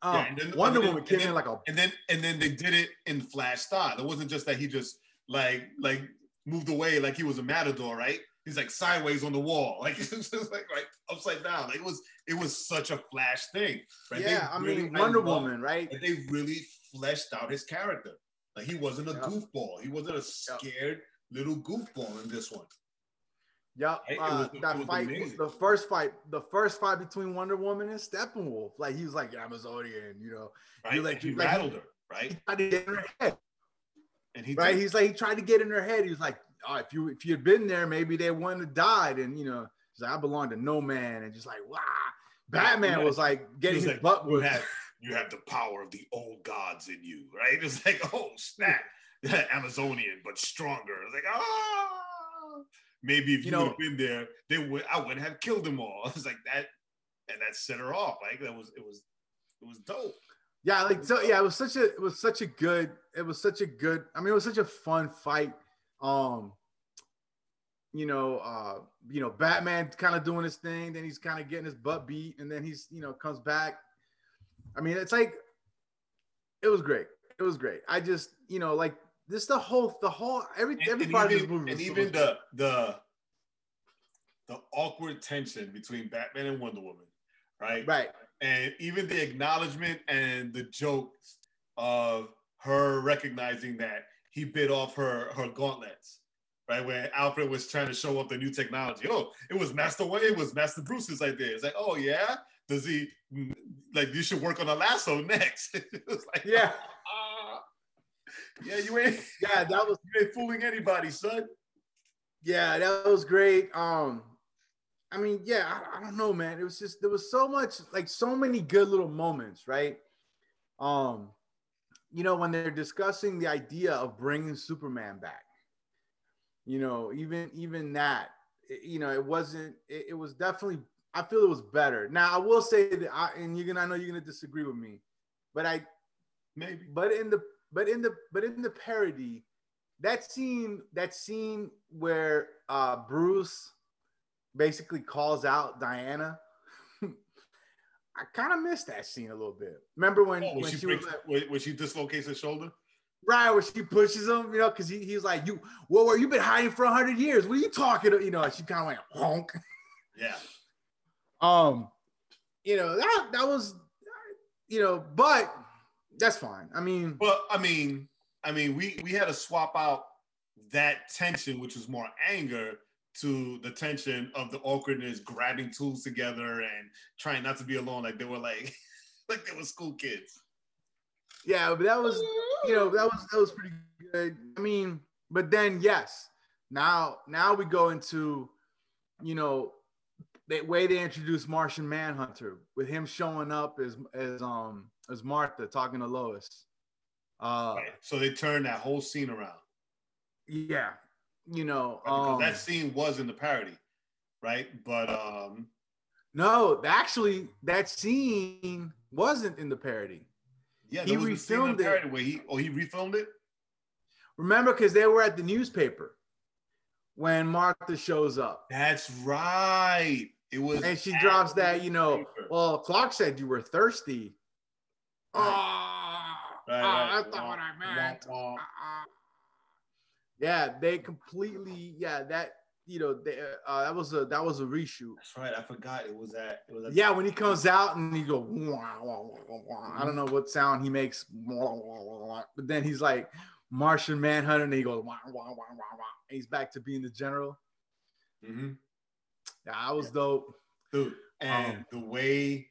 Um, yeah, then, Wonder then, Woman came then, in like a and then and then they did it in Flash style. It wasn't just that he just like like moved away like he was a matador, right? He's like sideways on the wall, like it's just like like upside down. Like it was it was such a Flash thing, right? Yeah, they I really, mean Wonder Woman, right? They really fleshed out his character. Like he wasn't a yep. goofball. He wasn't a scared yep. little goofball in this one. Yeah, uh, that fight, amazing. the first fight, the first fight between Wonder Woman and Steppenwolf. Like he was like Amazonian, you know. Right. Like he like, rattled her, right? He tried to get in her head. And he right, did. he's like he tried to get in her head. He was like, oh, if you if you had been there, maybe they wouldn't have died. And you know, he's like, I belong to no man, and just like wow. Batman was like getting his like, butt whipped you have the power of the old gods in you, right? It's like, oh snap, Amazonian, but stronger. It's like, ah, maybe if you, you know, would have been there, they would I wouldn't have killed them all. It's like that, and that set her off. Like that was it was it was dope. Yeah, like so yeah, it was such a it was such a good, it was such a good, I mean, it was such a fun fight. Um, you know, uh, you know, Batman kind of doing his thing, then he's kind of getting his butt beat, and then he's, you know, comes back, I mean, it's like it was great. It was great. I just, you know, like this the whole the whole every and, every part even, of this movie. And even the the the awkward tension between Batman and Wonder Woman, right? Right. And even the acknowledgement and the jokes of her recognizing that he bit off her her gauntlets, right? When Alfred was trying to show off the new technology. Oh, it was Master Wayne, it was Master Bruce's idea. It's like, oh yeah, does he like you should work on a lasso next? like, yeah. Uh, yeah, you ain't yeah, that was you ain't fooling anybody, son. Yeah, that was great. Um, I mean, yeah, I, I don't know, man. It was just there was so much, like so many good little moments, right? Um, you know, when they're discussing the idea of bringing Superman back, you know, even even that, it, you know, it wasn't. It, it was definitely I feel it was better. Now I will say that, I, and you're gonna, I know you're gonna disagree with me, but I maybe, but in the, but in the, but in the parody, that scene, that scene where uh, Bruce basically calls out Diana. I kind of missed that scene a little bit. Remember when, oh, when, when, she, breaks, was like, when she dislocates her shoulder? Right, where she pushes him, you know, because he, he's like, "You, well, where you been hiding for hundred years? What are you talking?" To? You know, she kind of went honk. Yeah. Um, you know that that was, you know, but that's fine. I mean, Well, I mean, I mean, we we had to swap out that tension, which was more anger, to the tension of the awkwardness, grabbing tools together and trying not to be alone, like they were like, like they were school kids. yeah, but that was, you know, that was that was pretty good. I mean, but then yes, now now we go into, you know, the way they introduced Martian Manhunter with him showing up as as um as Martha talking to Lois. Uh, Right. So they turned that whole scene around. yeah, you know? Um, that scene was in the parody, right? But um, no, actually, that scene wasn't in the parody. yeah, He there was a scene in refilmed it. where he oh he refilmed it. Remember, because they were at the newspaper when Martha shows up. That's right. It was, And she drops that, you know, well, Clark said you were thirsty. Right. Ah, Right, ah, right. that's not what I meant. Ah, ah. Yeah, they completely, yeah, that, you know, they, uh, that was a that was a reshoot. That's right. I forgot it was that. it was at Yeah, when he comes out and he go, wah, wah, wah. I don't know what sound he makes, but then he's like Martian Manhunter, and he goes, wah, wah, wah, wah, wah. And he's back to being the general. Mhm. Yeah, that was dope. dude. And Um, the way,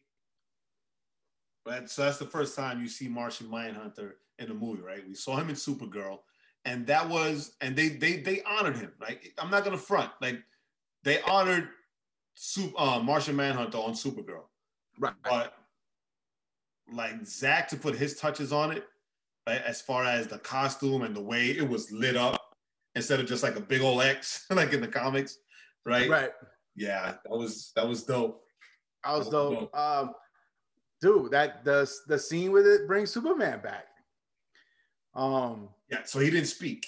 right? So that's the first time you see Martian Manhunter in the movie, right? We saw him in Supergirl, and that was, and they they they honored him. Like I'm not gonna front, like they honored Sup- uh, Martian Manhunter on Supergirl, Right. but like Zack to put his touches on it, right? As far as the costume and the way it was lit up, instead of just like a big old X like in the comics, right? Right. Yeah, that was that was dope. I was Oh, dope. Um, dude, that the the scene with it brings Superman back. Um, Yeah, so he didn't speak,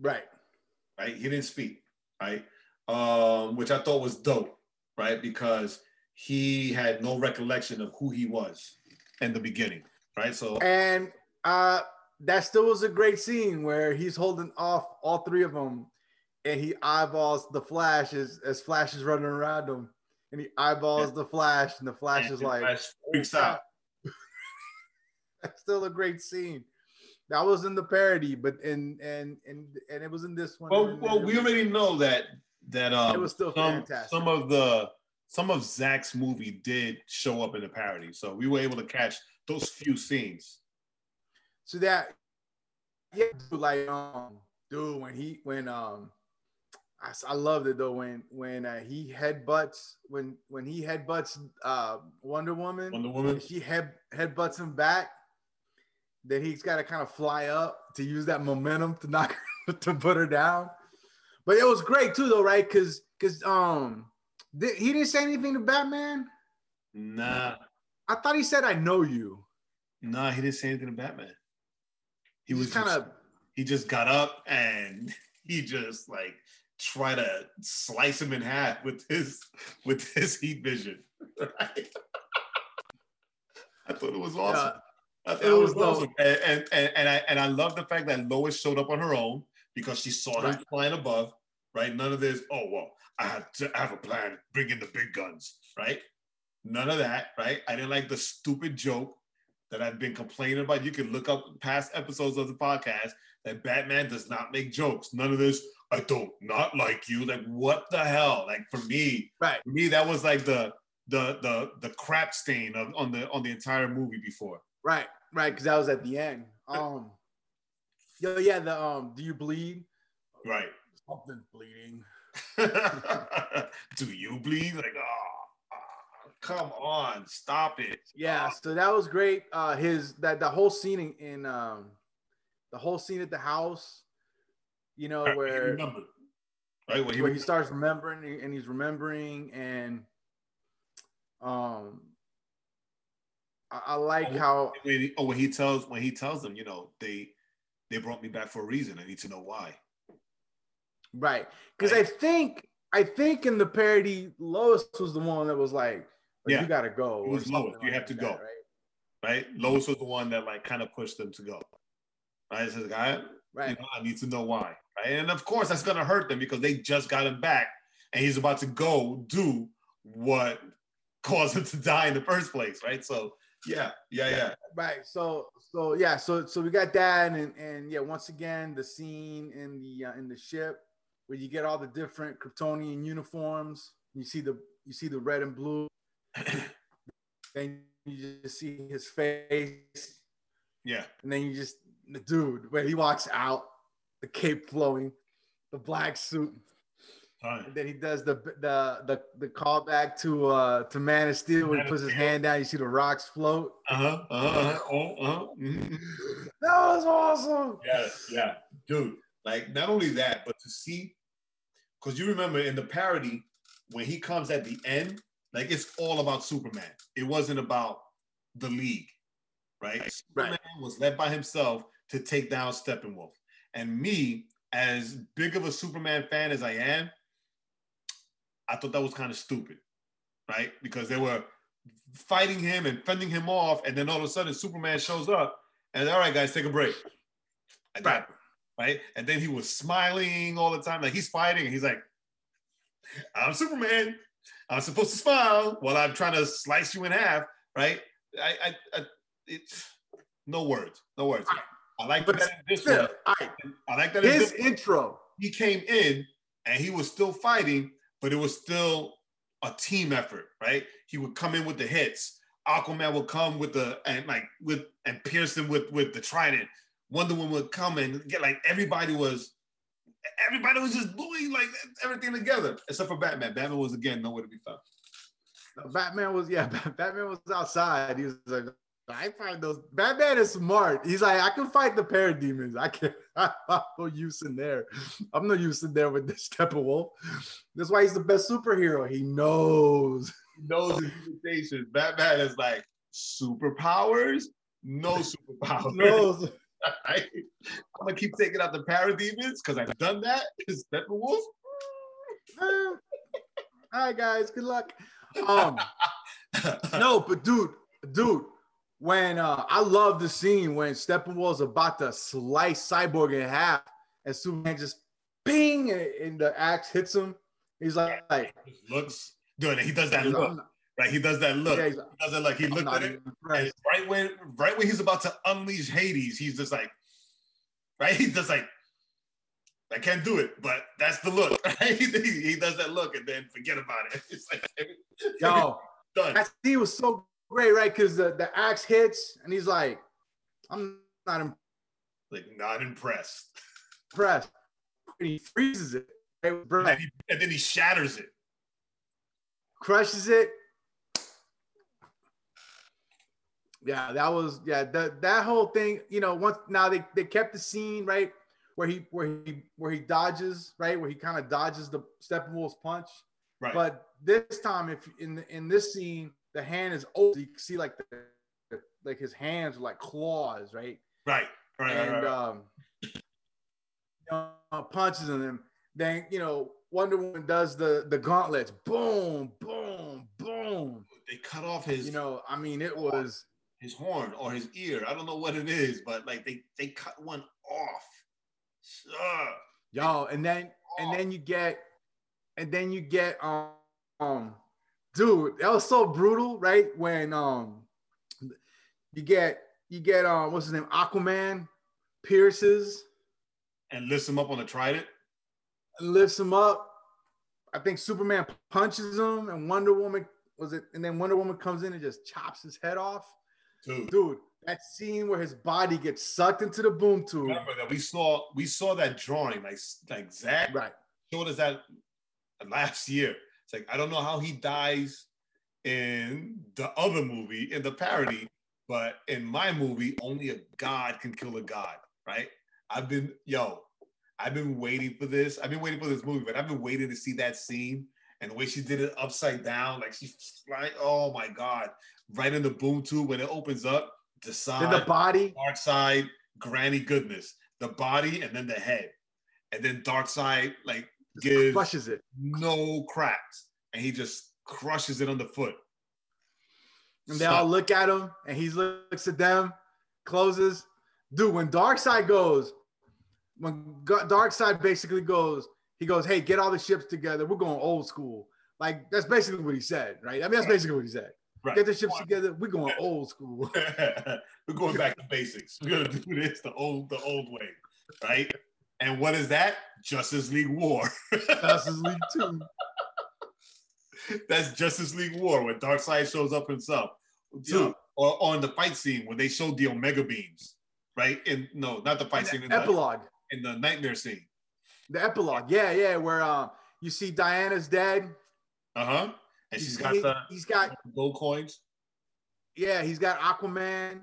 right. right? He didn't speak, right? Um, which I thought was dope, right? Because he had no recollection of who he was in the beginning, right? So And uh, that still was a great scene where he's holding off all three of them, and he eyeballs the Flash as as Flash is running around him, and he eyeballs the Flash, and the Flash is like, Flash freaks out. That's still a great scene. That was in the parody, but in and and and it was in this one. Well, well, we already know that that um, It was still some, fantastic. some of the some of Zack's movie did show up in the parody, so we were able to catch those few scenes. So that yeah, dude, like um, dude, when he when um, I, I loved it though when when uh, he headbutts when when he headbutts uh Wonder Woman, Wonder Woman, she head headbutts him back. Then he's got to kind of fly up to use that momentum to knock her, to put her down. But it was great too, though, right? Because because um, di- he didn't say anything to Batman. nah, I thought he said, "I know you." nah, he didn't say anything to Batman. He was was kind of he just got up and he just like try to slice him in half with his with his heat vision. Right? I thought it was awesome. yeah, I thought it it was, was awesome. And, and, and, and I and I love the fact that Lois showed up on her own because she saw him flying above, right? None of this, oh well, I have to I have a plan, bring in the big guns, right? None of that, right? I didn't like the stupid joke that I've been complaining about. You can look up past episodes of the podcast that Batman does not make jokes. None of this, I don't not like you. Like, what the hell? Like for me, right. for me, that was like the the the the crap stain of, on the on the entire movie before. Right, right, because that was at the end. Um, yo, yeah, the um, do you bleed? Right. something's bleeding. Do you bleed? Like, oh, oh, come on, stop it. Yeah, so that was great. Uh, his that the whole scene in, in um, the whole scene at the house, you know, Right, where remembered. Right, when he, where he starts remembering and he's remembering and um, I, I like Oh, how when he, oh, when he tells when he tells them, you know, they they brought me back for a reason. I need to know why. right because I think I think in the parody Lois was the one that was like, Yeah, you gotta go. it was Lois. something You like have to that, go. right? Right, Lois was the one that like kind of pushed them to go. Right? Says, "I, Right. you know, I need to know why." Right? And of course, that's gonna hurt them because they just got him back, and he's about to go do what caused him to die in the first place. Right? So, yeah, yeah, yeah. Right. So so yeah. So so we got that, and and yeah. Once again, the scene in the uh, in the ship where you get all the different Kryptonian uniforms. You see the you see the red and blue. then you just see his face, Yeah. and then you just the dude when he walks out, the cape flowing, the black suit. And then he does the the the the callback to uh to Man of Steel when he puts his hand down. You see the rocks float. Uh-huh. Uh-huh. Oh, uh-huh. That was awesome. Yeah, yeah. Dude, like not only that, but to see, because you remember in the parody, when he comes at the end, like it's all about Superman. It wasn't about the league, right? Superman was led by himself to take down Steppenwolf. And me, as big of a Superman fan as I am, I thought that was kind of stupid, right? Because they were fighting him and fending him off, and then all of a sudden Superman shows up, and all right, guys, take a break. I got Right. it, right? And then he was smiling all the time, like he's fighting, and he's like, "I'm Superman. I'm supposed to smile while I'm trying to slice you in half." Right? I, I, I it's no words, no words. I like But that this one. right. I like that His intro. he came in and he was still fighting, but it was still a team effort, right? He would come in with the hits. Aquaman would come with the and like with and Pearson with with the trident. Wonder Woman would come and get like everybody was everybody was just doing like everything together except for Batman. Batman was again nowhere to be found. Batman was yeah. Batman was outside. He was like, I find those. Batman is smart. He's like, I can fight the parademons. I can. I'm no use in there. I'm no use in there with this Steppenwolf. That's why he's the best superhero. He knows. He knows his limitations. Batman is like superpowers, no superpowers. Knows. I, am gonna keep taking out the parademons because I've done that. Steppenwolf. All right, guys. Good luck. Um. no, but dude, dude, when uh I love the scene when Steppenwolf's about to slice Cyborg in half, and Superman just bing, and, the axe hits him. He's like, like looks good. He does that look, right? He does that look. yeah, He does that look. He I'm looked at it, right when, right when he's about to unleash Hades, he's just like, right? He's just like, I can't do it, but that's the look. Right? He, he does that look, and then forget about it. It's like Yo, done. that scene was so great, right? Because the, the axe hits, and he's like, I'm not impressed. Like not impressed. impressed. And he freezes it, right, And he, and then he shatters it. crushes it. Yeah, that was yeah that that whole thing. You know, once now they they kept the scene right where he where he where he dodges right where he kind of dodges the Steppenwolf's punch. Right. But this time, if in in this scene, the hand is open, you can see like the like his hands are like claws, right? right. Right. right, and right, right. um, you know, punches in them. Then you know Wonder Woman does the the gauntlets, boom, boom, boom. they cut off his You know, I mean, it was his horn or his ear. I don't know what it is, but like they they cut one off. Ugh. yo, and then and then you get and then you get um, um dude, that was so brutal, right? When um you get you get um what's his name, Aquaman pierces and lifts him up on the trident. lifts him up. I think Superman punches him, and Wonder Woman was it, and then Wonder Woman comes in and just chops his head off. Dude, Dude, that scene where his body gets sucked into the boom tube. remember that we saw we saw that drawing like like Zack Right. showed us that last year. It's like I don't know how he dies in the other movie in the parody, but in my movie, only a god can kill a god. Right? I've been yo, I've been waiting for this. I've been waiting for this movie, but I've been waiting to see that scene and the way she did it upside down, like she's like, oh my god, right in the boom tube when it opens up, the side, Then the body, Darkseid, granny goodness, the body, and then the head, and then dark side like gives crushes it. no cracks, and he just crushes it on the foot. And they all look at him, and he looks at them, closes, dude, when Darkseid goes, when Darkseid basically goes, he goes, "Hey, get all the ships together. We're going old school." Like that's basically what he said, right? I mean, that's basically what he said. Right. Get the ships together. We're going old school. We're going back to basics. We're gonna do this the old the old way, right? And what is that? Justice League War. Justice League Two. That's Justice League War when Darkseid shows up himself. Too. Yeah. Or on the fight scene when they showed the Omega beams, right? And no, not the fight scene. In epilogue. The, in the nightmare scene. The epilogue, yeah, yeah, where uh, you see Diana's dead. Uh huh. And she's got he, the he's got gold coins. Yeah, he's got Aquaman.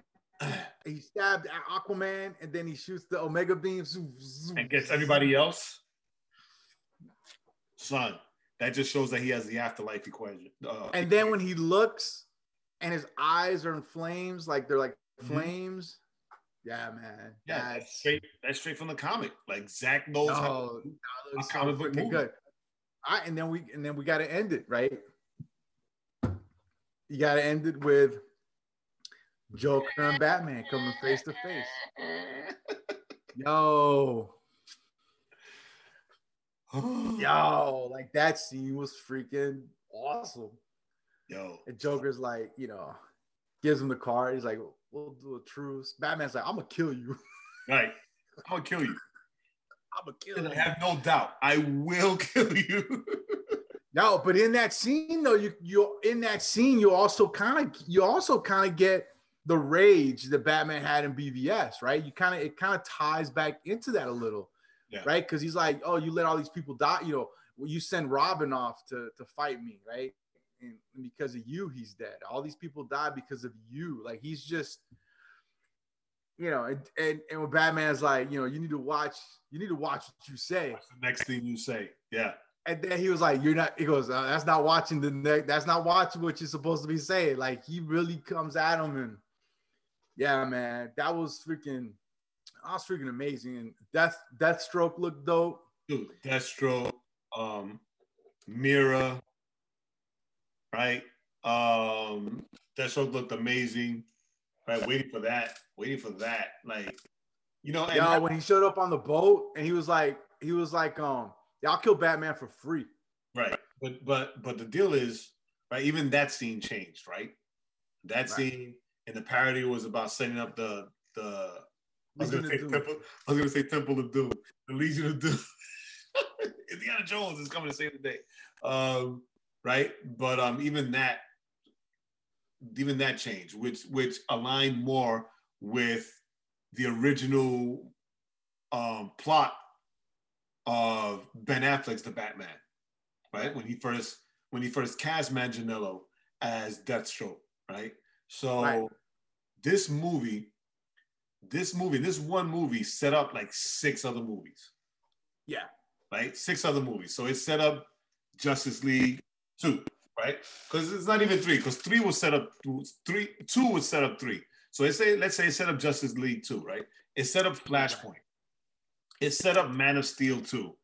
he stabbed Aquaman, and then he shoots the Omega beams and gets everybody else. Son, that just shows that he has the afterlife equation. Uh, and then when he looks, and his eyes are in flames, like they're like mm-hmm. flames. Yeah, man. Yeah, that's straight. That's straight from the comic. Like Zack knows no, how. A comic book movie. good. I and then we and then we got to end it right. You got to end it with Joker and Batman coming face to face. Yo. Yo, like that scene was freaking awesome. Yo. And Joker's like, you know, gives him the card. He's like, we'll do a truce. Batman's like, I'm gonna kill you. Right. I'm gonna kill you. I'm gonna kill you. I have no doubt. I will kill you. No, but in that scene though, you you in that scene, you also kind of you also kind of get the rage that Batman had in BVS, right? You kind of it kind of ties back into that a little, yeah. right? Because he's like, oh, you let all these people die, you know, well, you send Robin off to to fight me, right? and because of you, he's dead. All these people died because of you. Like he's just, you know, and and, and when Batman's like, you know, you need to watch, you need to watch what you say. What's the next thing you say? Yeah. And then he was like, "You're not." He goes, uh, "That's not watching the neck. That's not watching what you're supposed to be saying." Like he really comes at him, and yeah, man, that was freaking. That was freaking amazing. And Death Deathstroke looked dope. Dude, Deathstroke, um, Mira, right? Um, that show looked amazing. Right, waiting for that, waiting for that. Like, you know, yeah, when he showed up on the boat and he was like, he was like, um, yeah, I'll kill Batman for free. Right. But but but the deal is, right, even that scene changed, right? That right. scene in the parody was about setting up the the I was gonna say temple. I was gonna say Temple of Doom, the Legion of Doom. Indiana Jones is coming to save the day. Um, right? But um, even that, even that change, which which aligned more with the original um, plot of Ben Affleck's The Batman, right? When he first when he first cast Manganiello as Deathstroke, right? So right. this movie, this movie, this one movie set up like six other movies. Yeah. Right? Six other movies. So it set up Justice League, two, right? Because it's not even three, because three was set up three, two was set up three. So let's say, let's say it set up Justice League two, right? It set up Flashpoint. It set up Man of Steel 2.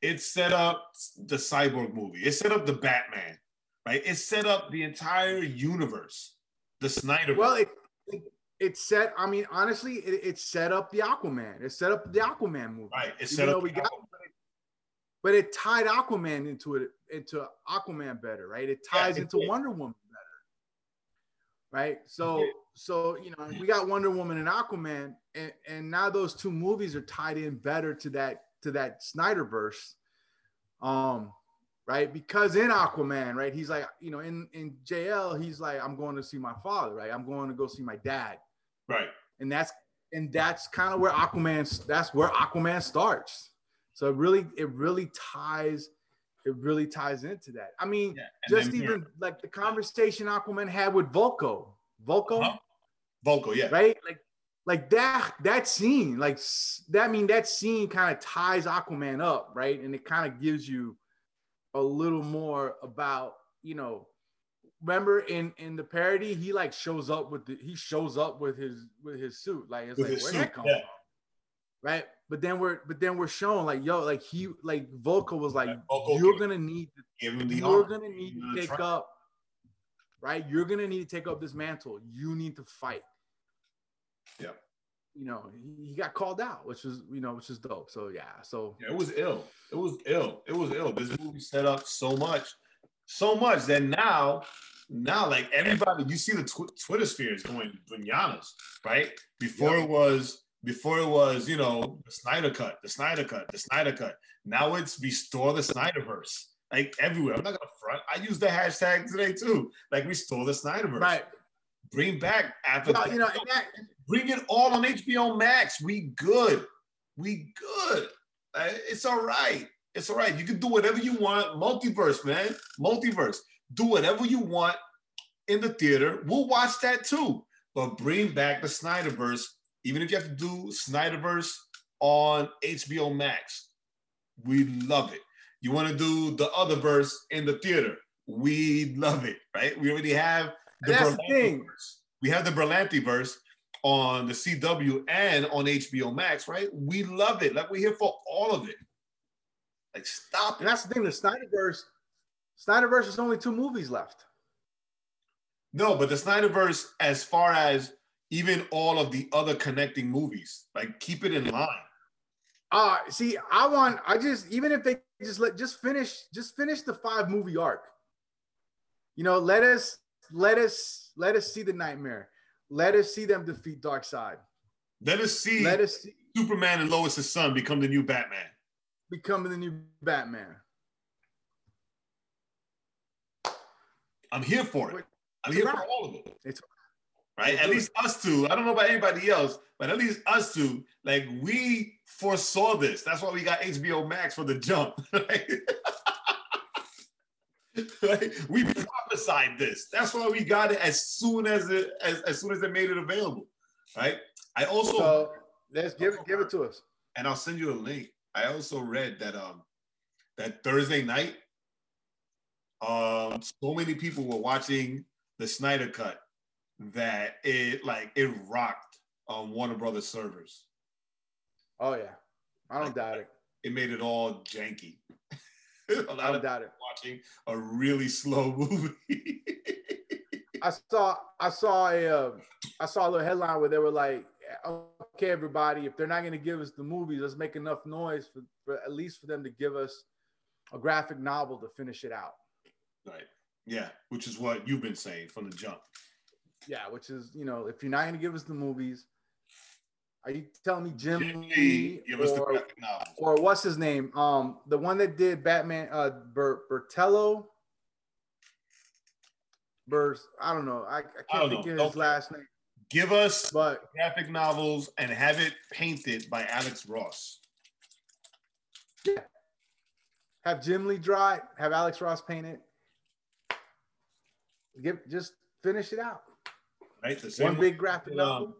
It set up the Cyborg movie. It set up the Batman, right? It set up the entire universe, the Snyder. Well, it, it, it set. I mean, honestly, it, it set up the Aquaman. It set up the Aquaman movie. Right. It set up. We got, but it tied Aquaman into it into Aquaman better, right? It ties yeah, into Wonder Woman right? So so you know we got Wonder Woman and Aquaman, and, and now those two movies are tied in better to that to that Snyderverse, um, right? Because in Aquaman, right, he's like you know in in JL he's like I'm going to see my father, right? I'm going to go see my dad, right? And that's and that's kind of where Aquaman that's where Aquaman starts so it really, it really ties, it really ties into that. I mean, yeah, just even like the conversation Aquaman had with Vulko. Vulko? Uh-huh. Vulko, yeah. Right? Like, like that, that scene, like that, I mean, that scene kind of ties Aquaman up, right? And it kind of gives you a little more about, you know, remember in in the parody he like shows up with the he shows up with his with his suit like it's with like where that come yeah. from right but then we're but then we're showing like yo like he like Vulko was like you're gonna need to, you're gonna need to take up right you're gonna need to take up this mantle you need to fight yeah you know, he, got called out, which was, you know, which is dope. So yeah, so Yeah, it was ill. It was ill. It was ill. This movie set up so much, so much that now, now like everybody, you see the tw- Twitter sphere is going bananas, right? Before Yeah. it was, before it was, you know, the Snyder cut, the Snyder cut, the Snyder cut. Now it's restore the Snyderverse, like everywhere. I'm not gonna front. I use the hashtag today too. Like restore the Snyderverse. right. Bring back after Well, you know, and that, Bring it all on HBO Max. We good. We good. Uh, It's all right. It's all right. You can do whatever you want. Multiverse, man. Multiverse. Do whatever you want in the theater. We'll watch that too. But bring back the Snyderverse, even if you have to do Snyderverse on HBO Max. We love it. You want to do the other verse in the theater? We love it, right? We already have the That's the thing. verse. We have the Berlanti verse on the CW and on HBO Max, right? We love it. Like we're here for all of it. Like stop and that's the thing. The Snyderverse, Snyderverse is only two movies left. No, but the Snyderverse, as far as even all of the other connecting movies, like keep it in line. Uh see, I want. I just even if they just let just finish just finish the five movie arc. You know, let us let us let us see the nightmare. Let us see them defeat Darkseid. Let us see Let us see Superman and Lois's son become the new Batman. becoming the new Batman. I'm here for it. I'm here for all of it. It's right? At least us two. I don't know about anybody else, but at least us two, like we foresaw this. That's why we got HBO Max for the jump. Right? We prophesied this. That's why we got it as soon as it as, as soon as they made it available. Right. I also so let's give it give it to us. and I'll send you a link. I also read that um that Thursday night, um, so many people were watching the Snyder cut that it like it rocked on Warner Brothers servers. Oh yeah, I don't doubt it. It made it all janky. a I lot don't of doubt it. watching a really slow movie. I saw I saw a uh, I saw a little headline where they were like, "Okay, everybody, if they're not going to give us the movies, let's make enough noise for, for at least for them to give us a graphic novel to finish it out." right. Yeah, which is what you've been saying from the jump. Yeah, which is you know, if you're not going to give us the movies, are you telling me Jim Jim Lee Lee, give us the or, or what's his name? Um, the one that did Batman, uh, Ber- Bertello. Bers, I don't know. I, I I can't don't think know. of his last name, Give us but graphic novels and have it painted by Alex Ross. Yeah. have Jim Lee draw it, have Alex Ross paint it. Give just finish it out. Right? The same One way- big graphic um, novel.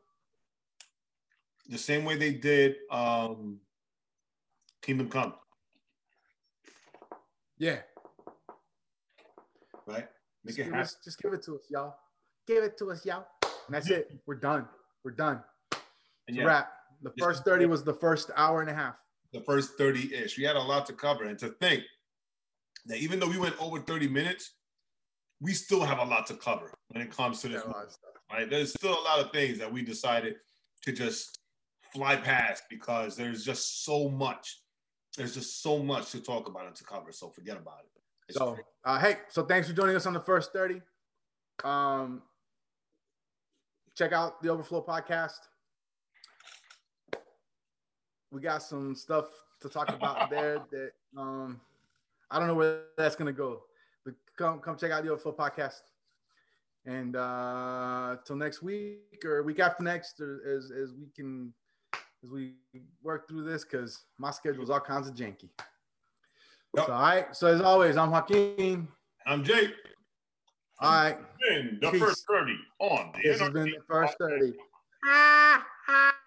the same way they did um Kingdom Come, Yeah. right? Make Just it give, happen. us, just give it to us, y'all. Give it to us, y'all. And that's it. We're done. We're done. And It's yeah, wrap. The first 30 was the first hour and a half. the first 30-ish. We had a lot to cover. And to think that even though we went over 30 minutes, we still have a lot to cover when it comes to this. Yeah, a lot movie, of stuff. Right? There's still a lot of things that we decided to just fly past because there's just so much. There's just so much to talk about and to cover. So forget about it. It's So, uh, hey, so thanks for joining us on the first 30. Um, check out the Overflow podcast. We got some stuff to talk about there that um, I don't know where that's gonna go, but come come check out the Overflow podcast. And uh, till next week or week after next, or as as we can as we work through this, because my schedule is all kinds of janky. Yep. So, all right. So as always, I'm Joaquin. I'm Jake. All right. Been the Peace. first 30 on the This has been the first 30. Ah!